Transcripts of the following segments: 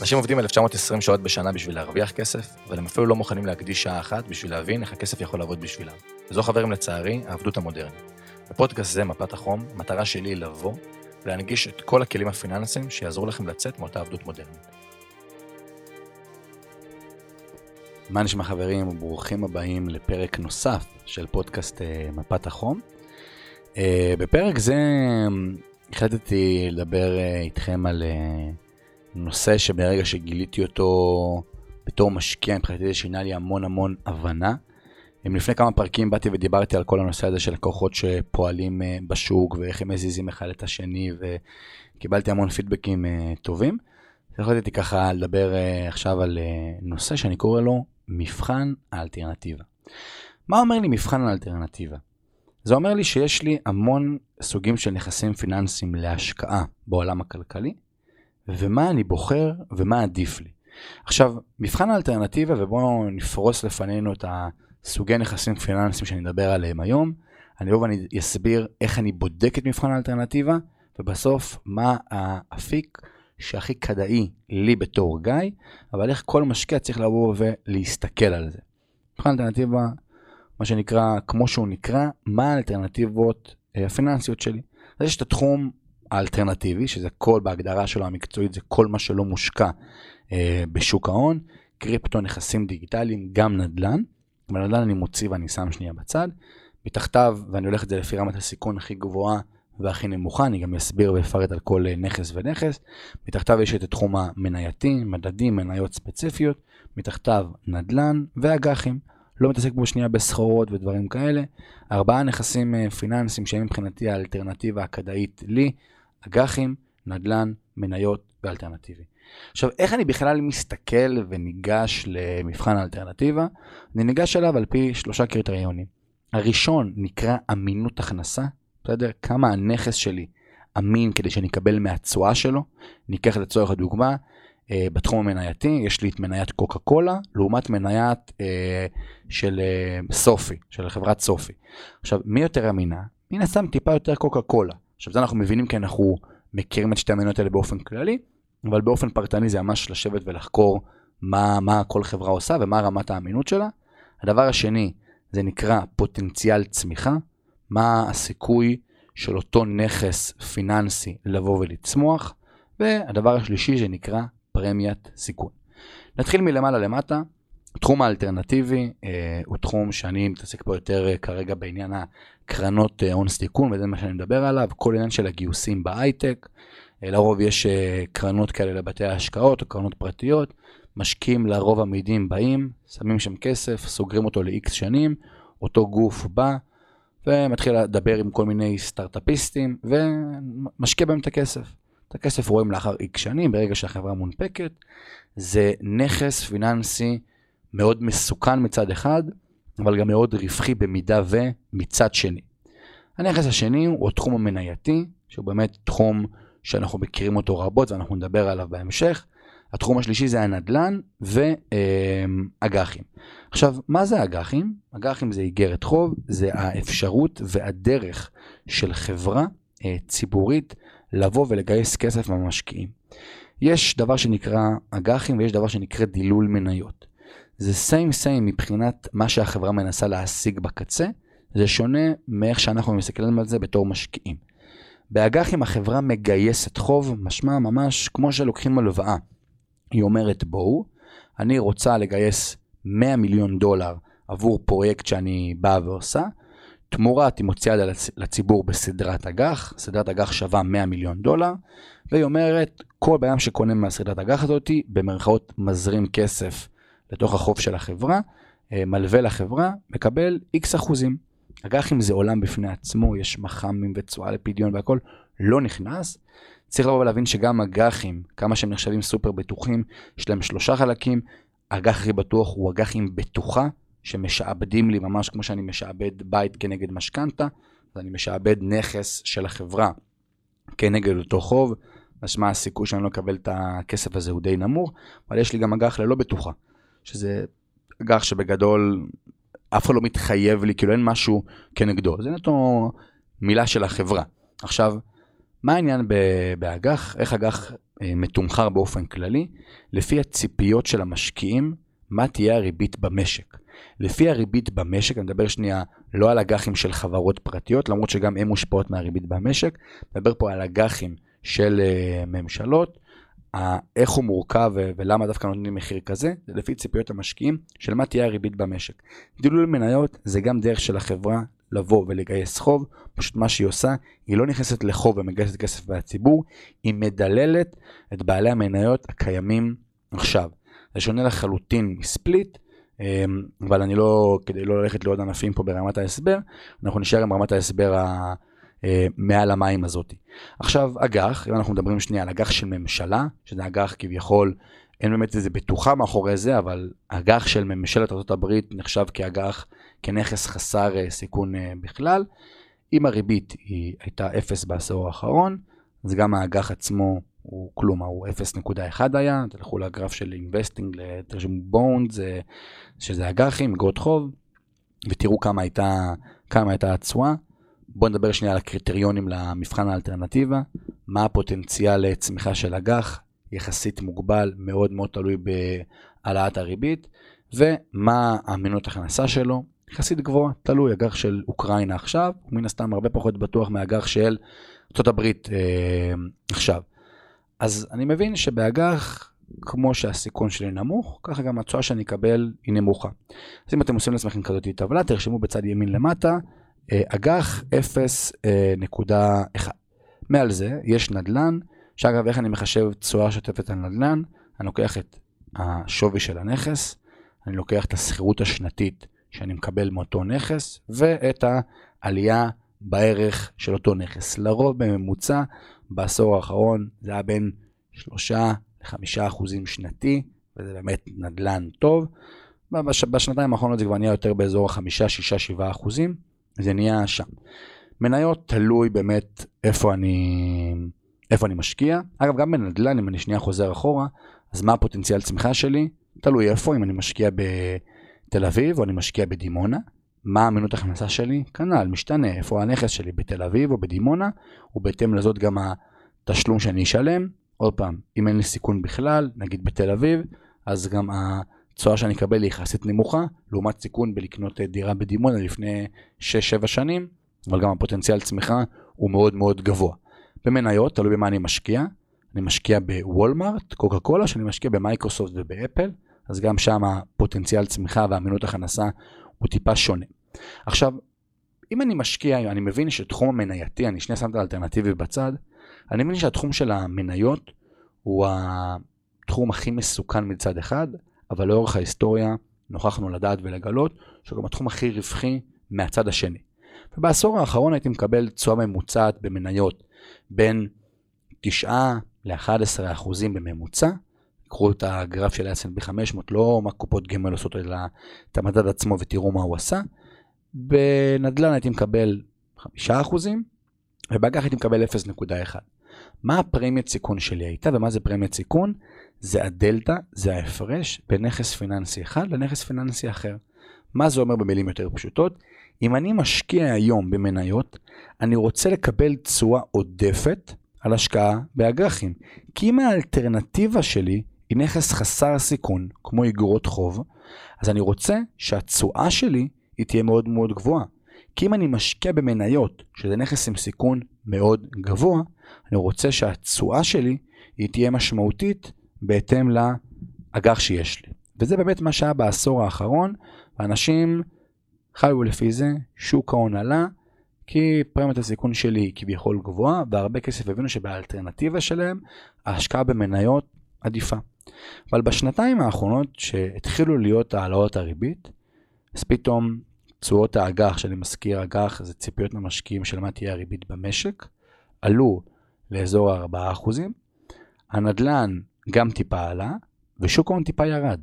אנשים עובדים 1920 שעות בשנה בשביל להרוויח כסף, אבל הם אפילו לא מוכנים להקדיש שעה אחת בשביל להבין איך הכסף יכול לעבוד בשבילם. וזו חברים לצערי, העבדות המודרנית. בפודקאסט זה, מפת החום, המטרה שלי היא לבוא ולהנגיש את כל הכלים הפיננסיים שיעזרו לכם לצאת מאותה עבדות מודרנית. מה נשמע חברים וברוכים הבאים לפרק נוסף של פודקאסט uh, מפת החום. Uh, בפרק זה החלטתי לדבר איתכם על נושא שברגע שגיליתי אותו בתור משקיע מבחינתי זה שינה לי המון המון הבנה. אם לפני כמה פרקים באתי ודיברתי על כל הנושא הזה של לקוחות שפועלים uh, בשוק ואיך הם מזיזים אחד את השני וקיבלתי המון פידבקים uh, טובים. החלטתי ככה לדבר uh, עכשיו על נושא שאני קורא לו מבחן האלטרנטיבה. מה אומר לי מבחן האלטרנטיבה? זה אומר לי שיש לי המון סוגים של נכסים פיננסיים להשקעה בעולם הכלכלי, ומה אני בוחר ומה עדיף לי. עכשיו, מבחן האלטרנטיבה, ובואו נפרוס לפנינו את הסוגי נכסים פיננסיים שאני מדבר עליהם היום. אני אבוא ואני אסביר איך אני בודק את מבחן האלטרנטיבה, ובסוף מה האפיק שהכי כדאי לי בתור גיא, אבל איך כל משקיע צריך לבוא ולהסתכל על זה. מבחן אלטרנטיבה, מה שנקרא, כמו שהוא נקרא, מה האלטרנטיבות אה, הפיננסיות שלי. אז יש את התחום האלטרנטיבי, שזה כל, בהגדרה שלו המקצועית, זה כל מה שלא מושקע אה, בשוק ההון, קריפטו, נכסים דיגיטליים, גם נדל"ן. בנדל"ן אני מוציא ואני שם שנייה בצד. מתחתיו, ואני הולך את זה לפי רמת הסיכון הכי גבוהה והכי נמוכה, אני גם אסביר ואפרט על כל אה, נכס ונכס. מתחתיו יש את התחום המנייתי, מדדים, מניות ספציפיות, מתחתיו נדל"ן ואג"חים. לא מתעסק בו שנייה בסחורות ודברים כאלה. ארבעה נכסים אה, פיננסיים שהם מבחינתי האלטרנטיבה הכדאית לי, אג"חים, נדל"ן, מניות ואלטרנטיבי. עכשיו, איך אני בכלל מסתכל וניגש למבחן האלטרנטיבה? אני ניגש אליו על פי שלושה קריטריונים. הראשון נקרא אמינות הכנסה, בסדר? כמה הנכס שלי אמין כדי שאני אקבל מהתשואה שלו. ניקח לצורך הדוגמה, אה, בתחום המנייתי, יש לי את מניית קוקה קולה, לעומת מניית אה, של אה, סופי, של חברת סופי. עכשיו, מי יותר אמינה? מן הסתם טיפה יותר קוקה קולה. עכשיו, זה אנחנו מבינים כי אנחנו מכירים את שתי המניות האלה באופן כללי, אבל באופן פרטני זה ממש לשבת ולחקור מה, מה כל חברה עושה ומה רמת האמינות שלה. הדבר השני, זה נקרא פוטנציאל צמיחה. מה הסיכוי של אותו נכס פיננסי לבוא ולצמוח, והדבר השלישי שנקרא פרמיית סיכון. נתחיל מלמעלה למטה, התחום האלטרנטיבי אה, הוא תחום שאני מתעסק פה יותר אה, כרגע בעניין הקרנות אה, הון סיכון וזה מה שאני מדבר עליו, כל עניין של הגיוסים בהייטק, אה, לרוב יש אה, קרנות כאלה לבתי ההשקעות או קרנות פרטיות, משקיעים לרוב עמידים באים, שמים שם כסף, סוגרים אותו ל-X שנים, אותו גוף בא, ומתחיל לדבר עם כל מיני סטארט-אפיסטים, ומשקיע בהם את הכסף. את הכסף רואים לאחר איקס שנים, ברגע שהחברה מונפקת. זה נכס פיננסי מאוד מסוכן מצד אחד, אבל גם מאוד רווחי במידה ומצד שני. הנכס השני הוא התחום המנייתי, שהוא באמת תחום שאנחנו מכירים אותו רבות ואנחנו נדבר עליו בהמשך. התחום השלישי זה הנדל"ן ואג"חים. עכשיו, מה זה אג"חים? אג"חים זה איגרת חוב, זה האפשרות והדרך של חברה אה, ציבורית לבוא ולגייס כסף מהמשקיעים. יש דבר שנקרא אג"חים ויש דבר שנקרא דילול מניות. זה סיים סיים מבחינת מה שהחברה מנסה להשיג בקצה, זה שונה מאיך שאנחנו מסתכלים על זה בתור משקיעים. באג"חים החברה מגייסת חוב, משמע ממש כמו שלוקחים הלוואה. היא אומרת בואו, אני רוצה לגייס 100 מיליון דולר עבור פרויקט שאני באה ועושה, תמורת היא מוציאה לציבור בסדרת אג"ח, סדרת אג"ח שווה 100 מיליון דולר, והיא אומרת, כל בן שקונה מהסדרת אג"ח הזאת, במרכאות מזרים כסף לתוך החוב של החברה, אה, מלווה לחברה, מקבל איקס אחוזים. אג"חים זה עולם בפני עצמו, יש מח"מים ותשואה לפדיון והכל, לא נכנס. צריך לבוא ולהבין שגם אג"חים, כמה שהם נחשבים סופר בטוחים, יש להם שלושה חלקים. אג"ח הכי בטוח הוא אג"ח עם בטוחה, שמשעבדים לי ממש כמו שאני משעבד בית כנגד משכנתה, אז אני משעבד נכס של החברה כנגד אותו חוב, משמע הסיכוי שאני לא אקבל את הכסף הזה הוא די נמוך, אבל יש לי גם אג"ח ללא בטוחה, שזה אג"ח שבגדול אף אחד לא מתחייב לי, כאילו אין משהו כנגדו, זה נטו מילה של החברה. עכשיו, מה העניין באג"ח? איך אג"ח אה, מתומחר באופן כללי? לפי הציפיות של המשקיעים, מה תהיה הריבית במשק. לפי הריבית במשק, אני מדבר שנייה לא על אג"חים של חברות פרטיות, למרות שגם הן מושפעות מהריבית במשק, אני מדבר פה על אג"חים של uh, ממשלות, איך הוא מורכב ולמה דווקא נותנים מחיר כזה, זה לפי ציפיות המשקיעים של מה תהיה הריבית במשק. דילול מניות זה גם דרך של החברה לבוא ולגייס חוב, פשוט מה שהיא עושה, היא לא נכנסת לחוב ומגייסת כסף מהציבור, היא מדללת את בעלי המניות הקיימים עכשיו. זה שונה לחלוטין מספליט, אמ, אבל אני לא, כדי לא ללכת לעוד ענפים פה ברמת ההסבר, אנחנו נשאר עם רמת ההסבר ה... אה, מעל המים הזאתי. עכשיו, אג"ח, אם אנחנו מדברים שנייה על אג"ח של ממשלה, שזה אג"ח כביכול, אין באמת איזה בטוחה מאחורי זה, אבל אג"ח של ממשלת ארה"ב נחשב כאג"ח, כנכס חסר אה, סיכון אה, בכלל. אם הריבית היא הייתה 0 בעשור האחרון, אז גם האג"ח עצמו הוא כלום, הוא 0.1 היה, תלכו לגרף של Investing לתרשום bond, שזה אג"חים, אגרות חוב, ותראו כמה הייתה התשואה. בואו נדבר שנייה על הקריטריונים למבחן האלטרנטיבה, מה הפוטנציאל לצמיחה של אג"ח, יחסית מוגבל, מאוד מאוד תלוי בהעלאת הריבית, ומה האמינות הכנסה שלו, יחסית גבוהה, תלוי, אג"ח של אוקראינה עכשיו, הוא מן הסתם הרבה פחות בטוח מאג"ח של ארה"ב אה, עכשיו. אז אני מבין שבאג"ח, כמו שהסיכון שלי נמוך, ככה גם התשואה שאני אקבל היא נמוכה. אז אם אתם עושים לעצמכם כזאת טבלה, תרשמו בצד ימין למטה, אג"ח 0.1. אה, מעל זה יש נדל"ן, שאגב, איך אני מחשב תשואה שוטפת על נדל"ן? אני לוקח את השווי של הנכס, אני לוקח את השכירות השנתית שאני מקבל מאותו נכס, ואת העלייה בערך של אותו נכס. לרוב בממוצע בעשור האחרון זה היה בין 3 ל-5 אחוזים שנתי, וזה באמת נדל"ן טוב. בש, בשנתיים האחרונות זה כבר נהיה יותר באזור ה-5, 6, 7 אחוזים, זה נהיה שם. מניות תלוי באמת איפה אני, איפה אני משקיע. אגב, גם בנדל"ן, אם אני שנייה חוזר אחורה, אז מה הפוטנציאל צמיחה שלי? תלוי איפה, אם אני משקיע בתל אביב או אני משקיע בדימונה. מה אמינות הכנסה שלי? כנ"ל, משתנה, איפה הנכס שלי, בתל אביב או בדימונה, ובהתאם לזאת גם התשלום שאני אשלם. עוד פעם, אם אין לי סיכון בכלל, נגיד בתל אביב, אז גם התשואה שאני אקבל היא יחסית נמוכה, לעומת סיכון בלקנות דירה בדימונה לפני 6-7 שנים, אבל גם הפוטנציאל צמיחה הוא מאוד מאוד גבוה. במניות, תלוי במה אני משקיע, אני משקיע בוולמארט, קוקה קולה, שאני משקיע במייקרוסופט ובאפל, אז גם שם הפוטנציאל צמיחה ואמינות הכנסה הוא טיפה שונה. עכשיו, אם אני משקיע, אני מבין שתחום המנייתי, אני שנייה שם את האלטרנטיבי בצד, אני מבין שהתחום של המניות הוא התחום הכי מסוכן מצד אחד, אבל לאורך ההיסטוריה נוכחנו לדעת ולגלות שהוא גם התחום הכי רווחי מהצד השני. ובעשור האחרון הייתי מקבל תשואה ממוצעת במניות בין 9 ל-11 אחוזים בממוצע, קחו את הגרף של S&P 500, לא מה קופות גמל עושות, אלא את המדד עצמו ותראו מה הוא עשה. בנדל"ן הייתי מקבל 5%, ובאג"ח הייתי מקבל 0.1. מה הפרמיית סיכון שלי הייתה ומה זה פרמיית סיכון? זה הדלתא, זה ההפרש בין נכס פיננסי אחד לנכס פיננסי אחר. מה זה אומר במילים יותר פשוטות? אם אני משקיע היום במניות, אני רוצה לקבל תשואה עודפת על השקעה באג"חים. כי אם האלטרנטיבה שלי היא נכס חסר סיכון, כמו אגרות חוב, אז אני רוצה שהתשואה שלי היא תהיה מאוד מאוד גבוהה. כי אם אני משקיע במניות, שזה נכס עם סיכון מאוד גבוה, אני רוצה שהתשואה שלי היא תהיה משמעותית בהתאם לאג"ח שיש לי. וזה באמת מה שהיה בעשור האחרון, ואנשים חיו לפי זה, שוק ההון עלה, כי פרמיית הסיכון שלי היא כביכול גבוהה, והרבה כסף הבינו שבאלטרנטיבה שלהם, ההשקעה במניות עדיפה. אבל בשנתיים האחרונות שהתחילו להיות העלאות הריבית, אז פתאום תשואות האג"ח, שאני מזכיר אג"ח זה ציפיות ממשקיעים של מה תהיה הריבית במשק, עלו לאזור ה-4%, הנדל"ן גם טיפה עלה, ושוק ההון טיפה ירד.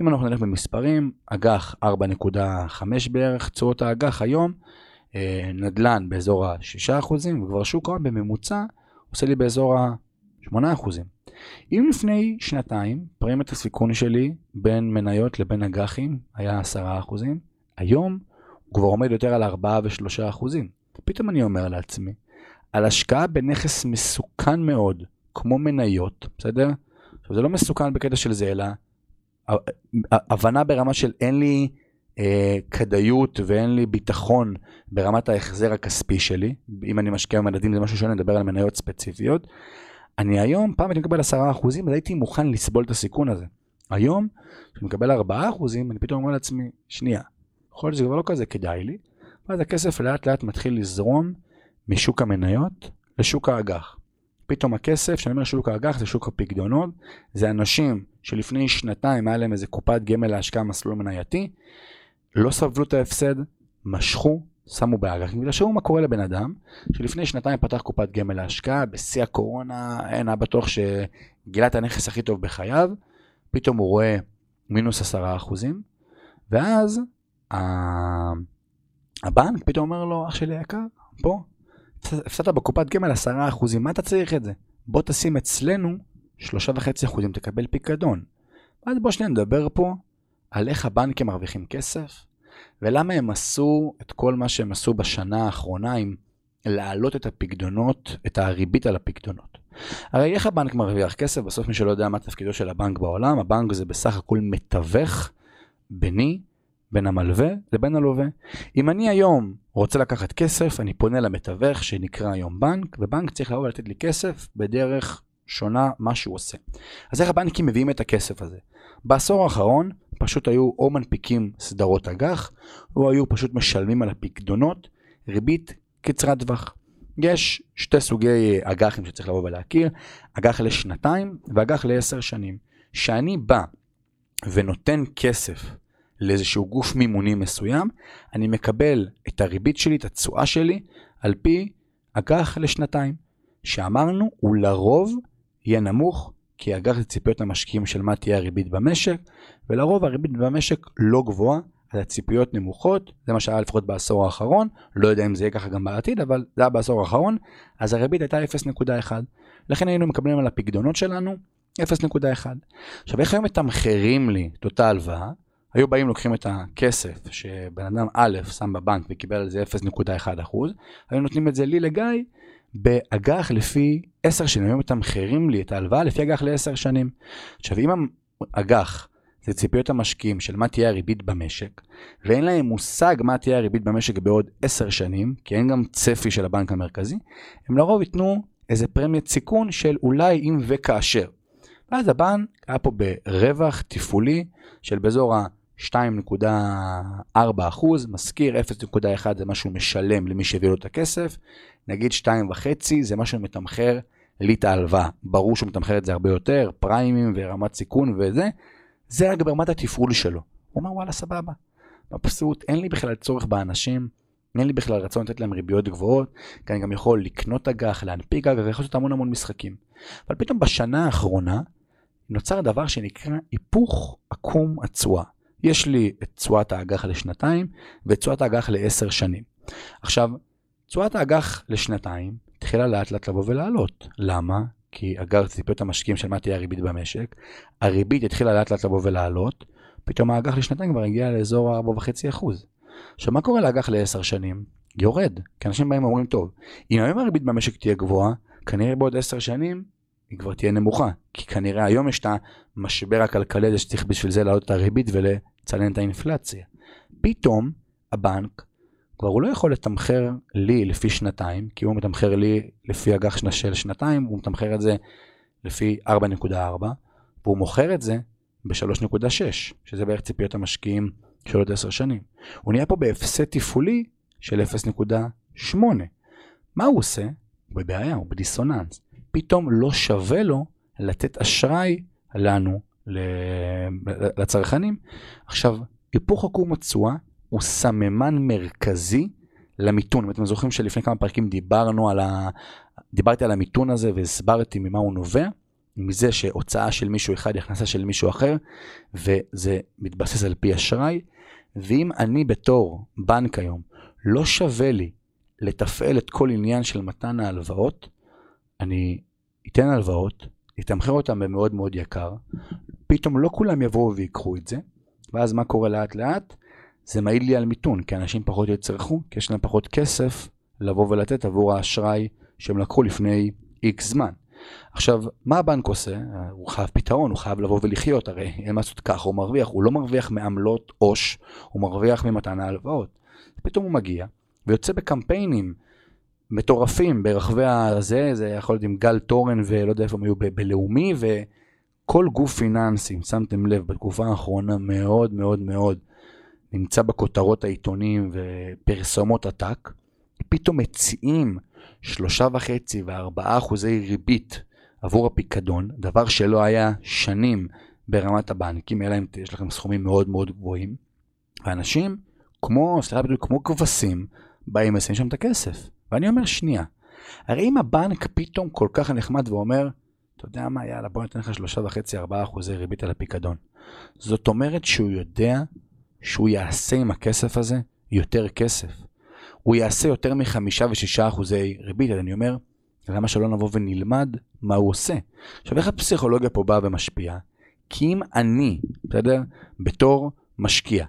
אם אנחנו נלך במספרים, אג"ח 4.5 בערך, תשואות האג"ח היום, אה, נדל"ן באזור ה-6%, וכבר שוק ההון בממוצע עושה לי באזור ה-8%. אם לפני שנתיים פרמיית הסיכון שלי בין מניות לבין אג"חים היה 10%, היום הוא כבר עומד יותר על 4 ו-3%. פתאום אני אומר לעצמי, על השקעה בנכס מסוכן מאוד, כמו מניות, בסדר? עכשיו זה לא מסוכן בקטע של זה, אלא הבנה ברמה של אין לי אה, כדאיות ואין לי ביטחון ברמת ההחזר הכספי שלי, אם אני משקיע במדדים זה משהו שונה, נדבר על מניות ספציפיות. אני היום, פעם הייתי מקבל 10%, אז הייתי מוכן לסבול את הסיכון הזה. היום, כשאני מקבל 4%, אני פתאום אומר לעצמי, שנייה, יכול להיות שזה כבר לא כזה כדאי לי, ואז הכסף לאט לאט מתחיל לזרום משוק המניות לשוק האג"ח. פתאום הכסף, כשאני אומר שוק האג"ח זה שוק הפקדונות, זה אנשים שלפני שנתיים היה להם איזה קופת גמל להשקעה מסלול מנייתי, לא סבלו את ההפסד, משכו, שמו באג"ח. בגלל שראו מה קורה לבן אדם, שלפני שנתיים פתח קופת גמל להשקעה, בשיא הקורונה, אין, היה בטוח שגילה את הנכס הכי טוב בחייו, פתאום הוא רואה מינוס עשרה אחוזים, ואז הבנק פתאום אומר לו, אח שלי היקר, פה, הפסדת בקופת גמל עשרה אחוזים, מה אתה צריך את זה? בוא תשים אצלנו שלושה וחצי אחוזים, תקבל פיקדון. ואז בוא שניה נדבר פה על איך הבנקים מרוויחים כסף, ולמה הם עשו את כל מה שהם עשו בשנה האחרונה עם להעלות את הפקדונות, את הריבית על הפקדונות. הרי איך הבנק מרוויח כסף? בסוף מי שלא יודע מה תפקידו של הבנק בעולם, הבנק זה בסך הכל מתווך ביני, בין המלווה לבין הלווה. אם אני היום רוצה לקחת כסף, אני פונה למתווך שנקרא היום בנק, ובנק צריך לבוא ולתת לי כסף בדרך שונה מה שהוא עושה. אז איך הבנקים מביאים את הכסף הזה? בעשור האחרון פשוט היו או מנפיקים סדרות אג"ח, או היו פשוט משלמים על הפקדונות ריבית קצרת טווח. יש שתי סוגי אג"חים שצריך לבוא ולהכיר, אג"ח לשנתיים ואג"ח לעשר שנים. כשאני בא ונותן כסף לאיזשהו גוף מימוני מסוים, אני מקבל את הריבית שלי, את התשואה שלי, על פי אג"ח לשנתיים. שאמרנו, הוא לרוב יהיה נמוך, כי אג"ח זה ציפיות המשקיעים של מה תהיה הריבית במשק, ולרוב הריבית במשק לא גבוהה, הציפיות נמוכות, זה מה שהיה לפחות בעשור האחרון, לא יודע אם זה יהיה ככה גם בעתיד, אבל זה היה בעשור האחרון, אז הריבית הייתה 0.1. לכן היינו מקבלים על הפקדונות שלנו 0.1. עכשיו איך היום מתמחרים לי את אותה הלוואה? היו באים לוקחים את הכסף שבן אדם א' שם בבנק וקיבל על זה 0.1 היו נותנים את זה לי לגיא באג"ח לפי 10 שנים, היו מתמחרים לי את ההלוואה לפי אג"ח ל-10 שנים. עכשיו אם אג"ח זה ציפיות המשקיעים של מה תהיה הריבית במשק, ואין להם מושג מה תהיה הריבית במשק בעוד 10 שנים, כי אין גם צפי של הבנק המרכזי, הם לרוב ייתנו איזה פרמיית סיכון של אולי אם וכאשר. ואז הבנק היה פה ברווח תפעולי של באזור ה... 2.4 אחוז, מזכיר 0.1 זה מה שהוא משלם למי שהביא לו את הכסף, נגיד 2.5 זה מה שהוא מתמחר לי את ההלוואה. ברור שהוא מתמחר את זה הרבה יותר, פריימים ורמת סיכון וזה, זה רק ברמת התפעול שלו. הוא אומר וואלה סבבה, מבסוט, אין לי בכלל צורך באנשים, אין לי בכלל רצון לתת להם ריביות גבוהות, כי אני גם יכול לקנות אג"ח, להנפיק אג"ח ויכול לעשות המון המון משחקים. אבל פתאום בשנה האחרונה נוצר דבר שנקרא היפוך עקום התשואה. יש לי את תשואת האג"ח לשנתיים ואת תשואת האג"ח לעשר שנים. עכשיו, תשואת האג"ח לשנתיים התחילה לאט לאט לבוא ולעלות. למה? כי אג"ח ציפיות המשקיעים של מה תהיה הריבית במשק, הריבית התחילה לאט לאט לבוא ולעלות, פתאום האג"ח לשנתיים כבר הגיע לאזור ה-4.5%. עכשיו, מה קורה לאג"ח לעשר שנים? יורד. כי אנשים באים ואומרים, טוב, אם היום הריבית במשק תהיה גבוהה, כנראה בעוד עשר שנים היא כבר תהיה נמוכה. כי כנראה היום יש את המשבר הכלכלי הזה שצריך בשביל זה להעלות את הריבית לצנן את האינפלציה. פתאום הבנק כבר הוא לא יכול לתמחר לי לפי שנתיים, כי הוא מתמחר לי לפי אג"ח של שנתיים, הוא מתמחר את זה לפי 4.4, והוא מוכר את זה ב-3.6, שזה בערך ציפיות המשקיעים של עוד 10 שנים. הוא נהיה פה בהפסד תפעולי של 0.8. מה הוא עושה? הוא בבעיה, הוא בדיסוננס. פתאום לא שווה לו לתת אשראי לנו, לצרכנים. עכשיו, היפוך עקום התשואה הוא סממן מרכזי למיתון. אם אתם זוכרים שלפני כמה פרקים דיברנו על ה... דיברתי על המיתון הזה והסברתי ממה הוא נובע, מזה שהוצאה של מישהו אחד היא הכנסה של מישהו אחר, וזה מתבסס על פי אשראי. ואם אני בתור בנק היום, לא שווה לי לתפעל את כל עניין של מתן ההלוואות, אני אתן הלוואות, אתמחר אותם במאוד מאוד יקר, פתאום לא כולם יבואו ויקחו את זה, ואז מה קורה לאט לאט? זה מעיד לי על מיתון, כי אנשים פחות יצרכו, כי יש להם פחות כסף לבוא ולתת עבור האשראי שהם לקחו לפני איקס זמן. עכשיו, מה הבנק עושה? הוא חייב פתרון, הוא חייב לבוא ולחיות, הרי אין מה לעשות ככה, הוא מרוויח, הוא לא מרוויח מעמלות עו"ש, הוא מרוויח ממתן ההלוואות. פתאום הוא מגיע ויוצא בקמפיינים מטורפים ברחבי הזה, זה יכול להיות עם גל תורן ולא יודע איפה הם היו בלאומי, וכל גוף פיננסי, שמתם לב, בתקופה האחרונה מאוד מאוד מאוד נמצא בכותרות העיתונים ופרסומות עתק, פתאום מציעים שלושה וחצי וארבעה אחוזי ריבית עבור הפיקדון, דבר שלא היה שנים ברמת הבנקים, אלא אם יש לכם סכומים מאוד מאוד גבוהים, ואנשים כמו, סליחה כמו כבשים, באים לשים שם את הכסף. ואני אומר, שנייה, הרי אם הבנק פתאום כל כך נחמד ואומר, אתה יודע מה, יאללה, בוא ניתן לך שלושה וחצי, ארבעה אחוזי ריבית על הפיקדון. זאת אומרת שהוא יודע שהוא יעשה עם הכסף הזה יותר כסף. הוא יעשה יותר מחמישה ושישה אחוזי ריבית, אז אני אומר, למה שלא נבוא ונלמד מה הוא עושה? עכשיו, איך הפסיכולוגיה פה באה ומשפיעה? כי אם אני, בסדר, בתור משקיע,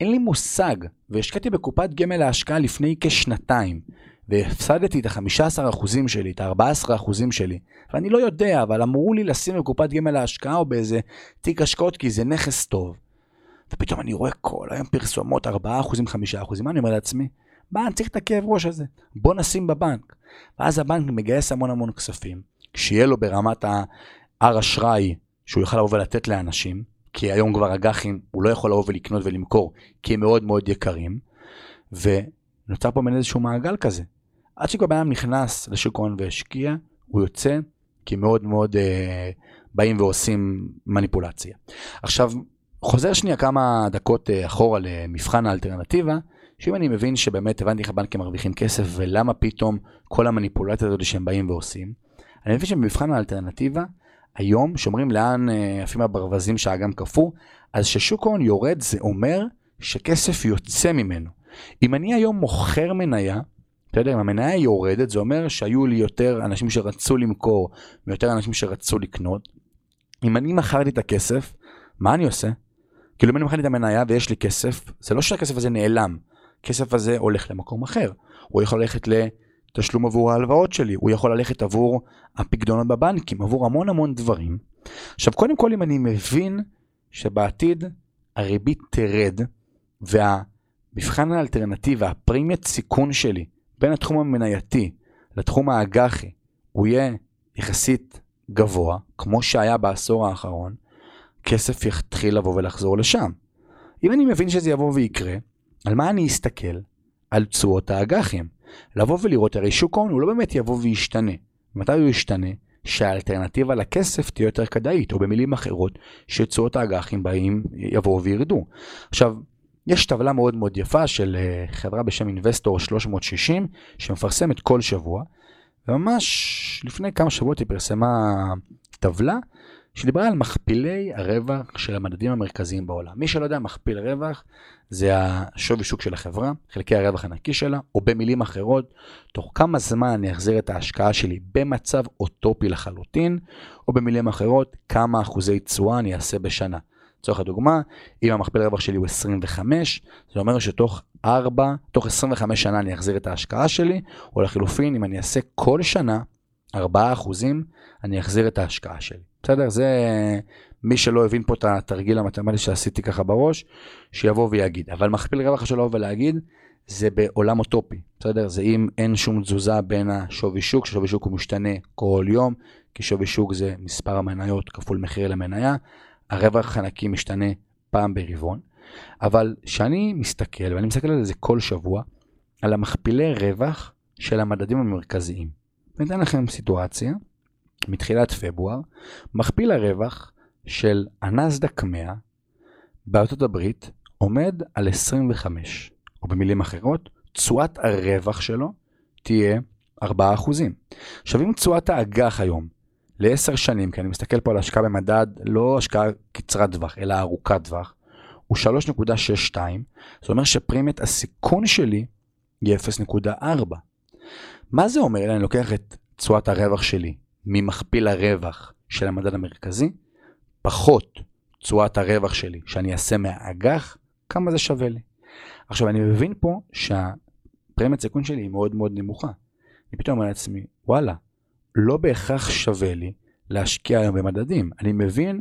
אין לי מושג, והשקעתי בקופת גמל להשקעה לפני כשנתיים, והפסדתי את ה-15% שלי, את ה-14% שלי, ואני לא יודע, אבל אמרו לי לשים בקופת גמל להשקעה או באיזה תיק השקעות כי זה נכס טוב. ופתאום אני רואה כל היום פרסומות 4%, 5%, מה אני אומר לעצמי? מה, אני צריך את הכאב ראש הזה, בוא נשים בבנק. ואז הבנק מגייס המון המון כספים, שיהיה לו ברמת ה-R אשראי שהוא יוכל לבוא ולתת לאנשים, כי היום כבר אג"חים הוא לא יכול לבוא ולקנות ולמכור, כי הם מאוד מאוד יקרים, ונוצר פה בין איזשהו מעגל כזה. עד שכל בן אדם נכנס לשוק ההון והשקיע, הוא יוצא כי מאוד מאוד אה, באים ועושים מניפולציה. עכשיו, חוזר שנייה כמה דקות אה, אחורה למבחן האלטרנטיבה, שאם אני מבין שבאמת הבנתי איך הבנקים מרוויחים כסף ולמה פתאום כל המניפולציה הזאת שהם באים ועושים, אני מבין שבמבחן האלטרנטיבה, היום שאומרים לאן אה, עפים הברווזים שהאגם קפוא, אז ששוק ההון יורד זה אומר שכסף יוצא ממנו. אם אני היום מוכר מניה, אתה יודע, אם המניה יורדת, זה אומר שהיו לי יותר אנשים שרצו למכור ויותר אנשים שרצו לקנות. אם אני מכרתי את הכסף, מה אני עושה? כאילו אם אני מכרתי את המניה ויש לי כסף, זה לא שהכסף הזה נעלם. הכסף הזה הולך למקום אחר. הוא יכול ללכת לתשלום עבור ההלוואות שלי, הוא יכול ללכת עבור הפקדונות בבנקים, עבור המון המון דברים. עכשיו, קודם כל, אם אני מבין שבעתיד הריבית תרד, והמבחן האלטרנטיבה, הפרימיית סיכון שלי, בין התחום המנייתי לתחום האג"חי, הוא יהיה יחסית גבוה, כמו שהיה בעשור האחרון, כסף יתחיל לבוא ולחזור לשם. אם אני מבין שזה יבוא ויקרה, על מה אני אסתכל? על תשואות האג"חים. לבוא ולראות, הרי שוק ההון הוא לא באמת יבוא וישתנה. מתי הוא ישתנה? שהאלטרנטיבה לכסף תהיה יותר כדאית, או במילים אחרות, שתשואות האג"חים באים, יבואו וירדו. עכשיו, יש טבלה מאוד מאוד יפה של אה, חברה בשם אינבסטור 360, שמפרסמת כל שבוע, וממש לפני כמה שבועות היא פרסמה טבלה שדיברה על מכפילי הרווח של המדדים המרכזיים בעולם. מי שלא יודע, מכפיל רווח זה השווי שוק של החברה, חלקי הרווח הנקי שלה, או במילים אחרות, תוך כמה זמן אני אחזיר את ההשקעה שלי במצב אוטופי לחלוטין, או במילים אחרות, כמה אחוזי תשואה אני אעשה בשנה. לצורך הדוגמה, אם המכפיל רווח שלי הוא 25, זה אומר שתוך 4, תוך 25 שנה אני אחזיר את ההשקעה שלי, או לחילופין, אם אני אעשה כל שנה 4 אחוזים, אני אחזיר את ההשקעה שלי. בסדר? זה מי שלא הבין פה את התרגיל המתמטי שעשיתי ככה בראש, שיבוא ויגיד. אבל מכפיל רווח שלו ולהגיד, זה בעולם אוטופי, בסדר? זה אם אין שום תזוזה בין השווי שוק, ששווי שוק הוא משתנה כל יום, כי שווי שוק זה מספר המניות כפול מחיר למניה, הרווח הנקי משתנה פעם ברבעון. אבל כשאני מסתכל, ואני מסתכל על זה כל שבוע, על המכפילי רווח של המדדים המרכזיים. אני אתן לכם סיטואציה, מתחילת פברואר, מכפיל הרווח של הנסדק 100 בארצות הברית עומד על 25, או במילים אחרות, תשואת הרווח שלו תהיה 4%. עכשיו אם תשואת האג"ח היום ל-10 שנים, כי אני מסתכל פה על השקעה במדד, לא השקעה קצרת טווח, אלא ארוכת טווח, הוא 3.62, זאת אומרת שפרימיית הסיכון שלי היא 0.4. מה זה אומר? אני לוקח את תשואת הרווח שלי ממכפיל הרווח של המדד המרכזי, פחות תשואת הרווח שלי שאני אעשה מהאג"ח, כמה זה שווה לי. עכשיו אני מבין פה שהפרמיית סיכון שלי היא מאוד מאוד נמוכה. אני פתאום אומר לעצמי, וואלה, לא בהכרח שווה לי להשקיע היום במדדים. אני מבין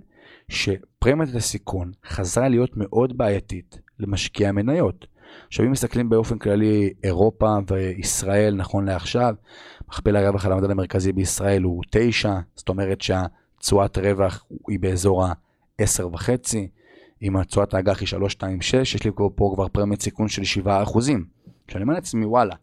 שפרמיית הסיכון חזרה להיות מאוד בעייתית למשקיע מניות. עכשיו אם מסתכלים באופן כללי אירופה וישראל נכון לעכשיו, מכפיל הרווח על המדד המרכזי בישראל הוא 9, זאת אומרת שהתשואת רווח היא באזור ה-10.5, אם התשואת האג"ח היא 3.26, יש לי פה כבר פרמיית סיכון של 7%. כשאני אומר לעצמי וואלה,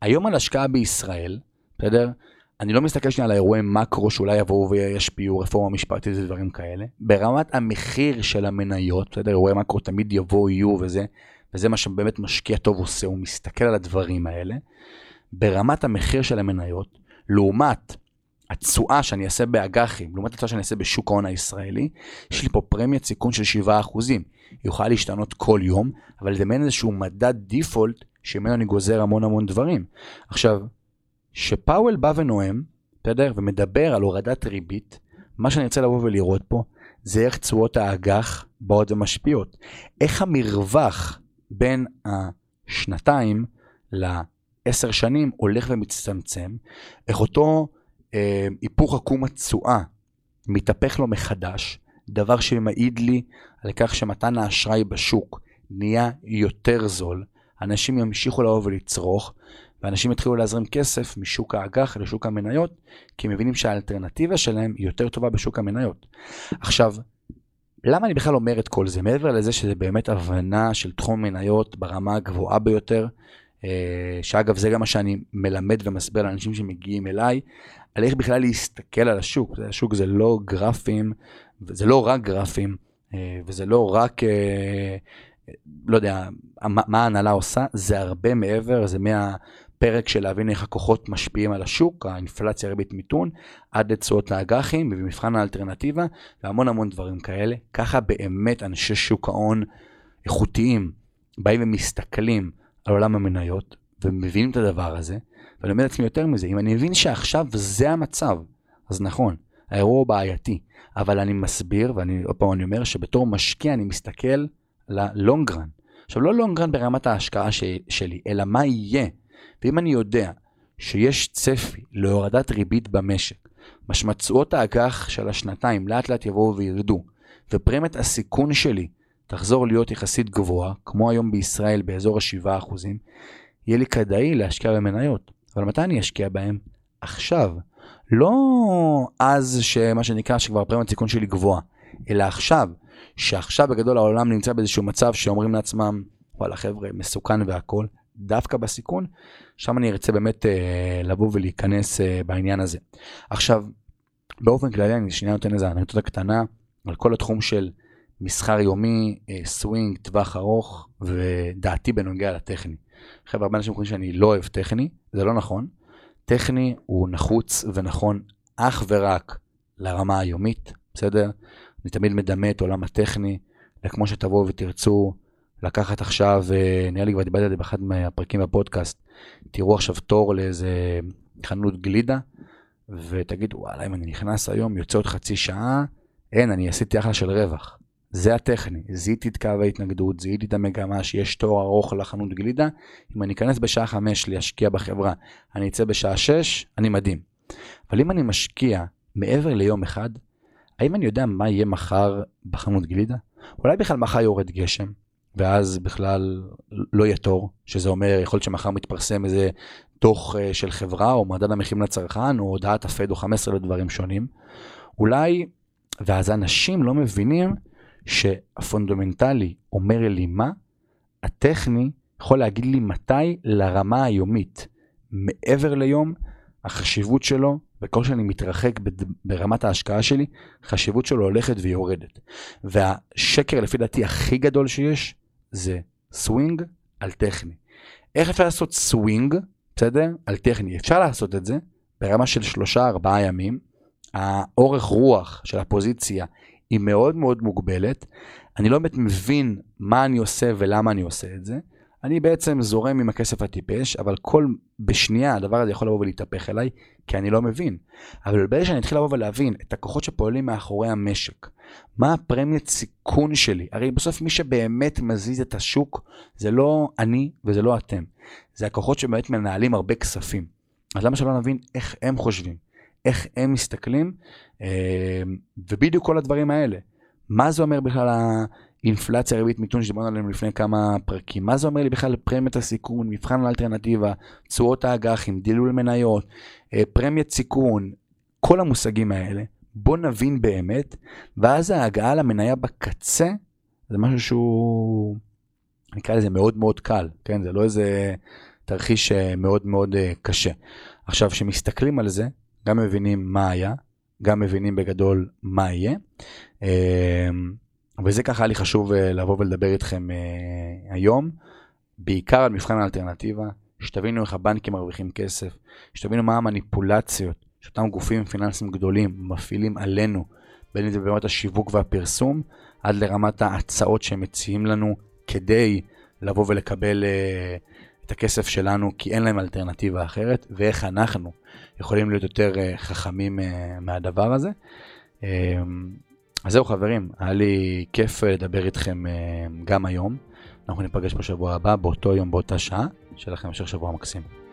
היום על השקעה בישראל, בסדר? אני לא מסתכל שנייה על האירועי מקרו שאולי יבואו וישפיעו, רפורמה משפטית ודברים כאלה. ברמת המחיר של המניות, בסדר? אירועי מקרו תמיד יבואו, יהיו וזה, וזה מה שבאמת משקיע טוב עושה, הוא מסתכל על הדברים האלה. ברמת המחיר של המניות, לעומת התשואה שאני אעשה באג"חים, לעומת התשואה שאני אעשה בשוק ההון הישראלי, יש לי פה פרמיית סיכון של 7%. היא יכולה להשתנות כל יום, אבל זה מעין איזשהו מדד דיפולט שממנו אני גוזר המון המון דברים. עכשיו, שפאוול בא ונואם, בסדר? ומדבר על הורדת ריבית, מה שאני רוצה לבוא ולראות פה, זה איך תשואות האג"ח באות ומשפיעות. איך המרווח בין השנתיים לעשר שנים הולך ומצטמצם, איך אותו אה, היפוך עקום התשואה מתהפך לו מחדש, דבר שמעיד לי על כך שמתן האשראי בשוק נהיה יותר זול, אנשים ימשיכו לבוא ולצרוך, ואנשים יתחילו להזרים כסף משוק האג"ח לשוק המניות, כי הם מבינים שהאלטרנטיבה שלהם היא יותר טובה בשוק המניות. עכשיו, למה אני בכלל אומר את כל זה? מעבר לזה שזה באמת הבנה של תחום מניות ברמה הגבוהה ביותר, אה, שאגב זה גם מה שאני מלמד ומסביר לאנשים שמגיעים אליי, על איך בכלל להסתכל על השוק. השוק זה לא גרפים, זה לא רק גרפים, אה, וזה לא רק, אה, לא יודע, מה ההנהלה עושה, זה הרבה מעבר, זה מהפרק של להבין איך הכוחות משפיעים על השוק, האינפלציה, ריבית מיתון, עד לתשואות לאג"חים, ובמבחן האלטרנטיבה, והמון המון דברים כאלה. ככה באמת אנשי שוק ההון איכותיים באים ומסתכלים על עולם המניות, ומבינים את הדבר הזה, ואני אומר לעצמי יותר מזה, אם אני מבין שעכשיו זה המצב, אז נכון, האירוע הוא בעייתי, אבל אני מסביר, ואני עוד פעם אני אומר שבתור משקיע אני מסתכל ללונגרן. עכשיו לא לונגרן ברמת ההשקעה ש, שלי, אלא מה יהיה. ואם אני יודע שיש צפי להורדת ריבית במשק, משמעויות האג"ח של השנתיים לאט לאט יבואו וירדו, ופרמיית הסיכון שלי תחזור להיות יחסית גבוהה, כמו היום בישראל באזור ה-7%, יהיה לי כדאי להשקיע במניות. אבל מתי אני אשקיע בהם? עכשיו. לא אז שמה שנקרא שכבר פרמיית סיכון שלי גבוהה, אלא עכשיו, שעכשיו בגדול העולם נמצא באיזשהו מצב שאומרים לעצמם, וואלה חבר'ה, מסוכן והכל, דווקא בסיכון, שם אני ארצה באמת אה, לבוא ולהיכנס אה, בעניין הזה. עכשיו, באופן כללי אני שנייה נותן איזה אנקדוטה קטנה על כל התחום של מסחר יומי, אה, סווינג, טווח ארוך, ודעתי בנוגע לטכני. חבר'ה, הרבה אנשים חושבים שאני לא אוהב טכני, זה לא נכון. טכני הוא נחוץ ונכון אך ורק לרמה היומית, בסדר? אני תמיד מדמה את עולם הטכני, וכמו שתבואו ותרצו לקחת עכשיו, אה, נראה לי כבר דיברתי על זה באחד מהפרקים בפודקאסט, תראו עכשיו תור לאיזה חנות גלידה, ותגידו, וואלה, אם אני נכנס היום, יוצא עוד חצי שעה, אין, אני עשיתי אחלה של רווח. זה הטכני, זיהיתי את קו ההתנגדות, זיהיתי את המגמה שיש תור ארוך לחנות גלידה, אם אני אכנס בשעה 5 להשקיע בחברה, אני אצא בשעה 6, אני מדהים. אבל אם אני משקיע מעבר ליום אחד, האם אני יודע מה יהיה מחר בחנות גלידה? אולי בכלל מחר יורד גשם, ואז בכלל לא יהיה תור, שזה אומר, יכול להיות שמחר מתפרסם איזה דוח אה, של חברה, או מדד המחירים לצרכן, או הודעת הפד או 15 אלף דברים שונים. אולי, ואז אנשים לא מבינים שהפונדמנטלי אומר לי מה, הטכני יכול להגיד לי מתי לרמה היומית. מעבר ליום, החשיבות שלו, וככל שאני מתרחק ברמת ההשקעה שלי, החשיבות שלו הולכת ויורדת. והשקר לפי דעתי הכי גדול שיש, זה סווינג על טכני. איך אפשר לעשות סווינג, בסדר? על טכני. אפשר לעשות את זה ברמה של שלושה ארבעה ימים. האורך רוח של הפוזיציה היא מאוד מאוד מוגבלת. אני לא באמת מבין מה אני עושה ולמה אני עושה את זה. אני בעצם זורם עם הכסף הטיפש, אבל כל, בשנייה הדבר הזה יכול לבוא ולהתהפך אליי, כי אני לא מבין. אבל ברגע שאני אתחיל לבוא ולהבין את הכוחות שפועלים מאחורי המשק, מה הפרמיית סיכון שלי, הרי בסוף מי שבאמת מזיז את השוק, זה לא אני וזה לא אתם. זה הכוחות שבאמת מנהלים הרבה כספים. אז למה שלא נבין איך הם חושבים, איך הם מסתכלים, אה, ובדיוק כל הדברים האלה. מה זה אומר בכלל האינפלציה, ריבית, מיתון שדיברנו עליהם לפני כמה פרקים? מה זה אומר לי בכלל פרמיית הסיכון, מבחן האלטרנטיבה, תשואות האג"חים, דילול מניות, אה, פרמיית סיכון, כל המושגים האלה. בוא נבין באמת, ואז ההגעה למניה בקצה זה משהו שהוא, נקרא לזה מאוד מאוד קל, כן? זה לא איזה תרחיש אה, מאוד מאוד אה, קשה. עכשיו, כשמסתכלים על זה, גם מבינים מה היה, גם מבינים בגדול מה יהיה. אה, וזה ככה היה לי חשוב לבוא ולדבר איתכם היום, בעיקר על מבחן האלטרנטיבה, שתבינו איך הבנקים מרוויחים כסף, שתבינו מה המניפולציות שאותם גופים פיננסיים גדולים מפעילים עלינו, בין אם זה ברמת השיווק והפרסום, עד לרמת ההצעות שהם מציעים לנו כדי לבוא ולקבל uh, את הכסף שלנו, כי אין להם אלטרנטיבה אחרת, ואיך אנחנו יכולים להיות יותר uh, חכמים uh, מהדבר הזה. Uh, אז זהו חברים, היה לי כיף לדבר איתכם uh, גם היום. אנחנו ניפגש בשבוע הבא, באותו יום, באותה שעה. שיהיה לכם המשך שבוע מקסים.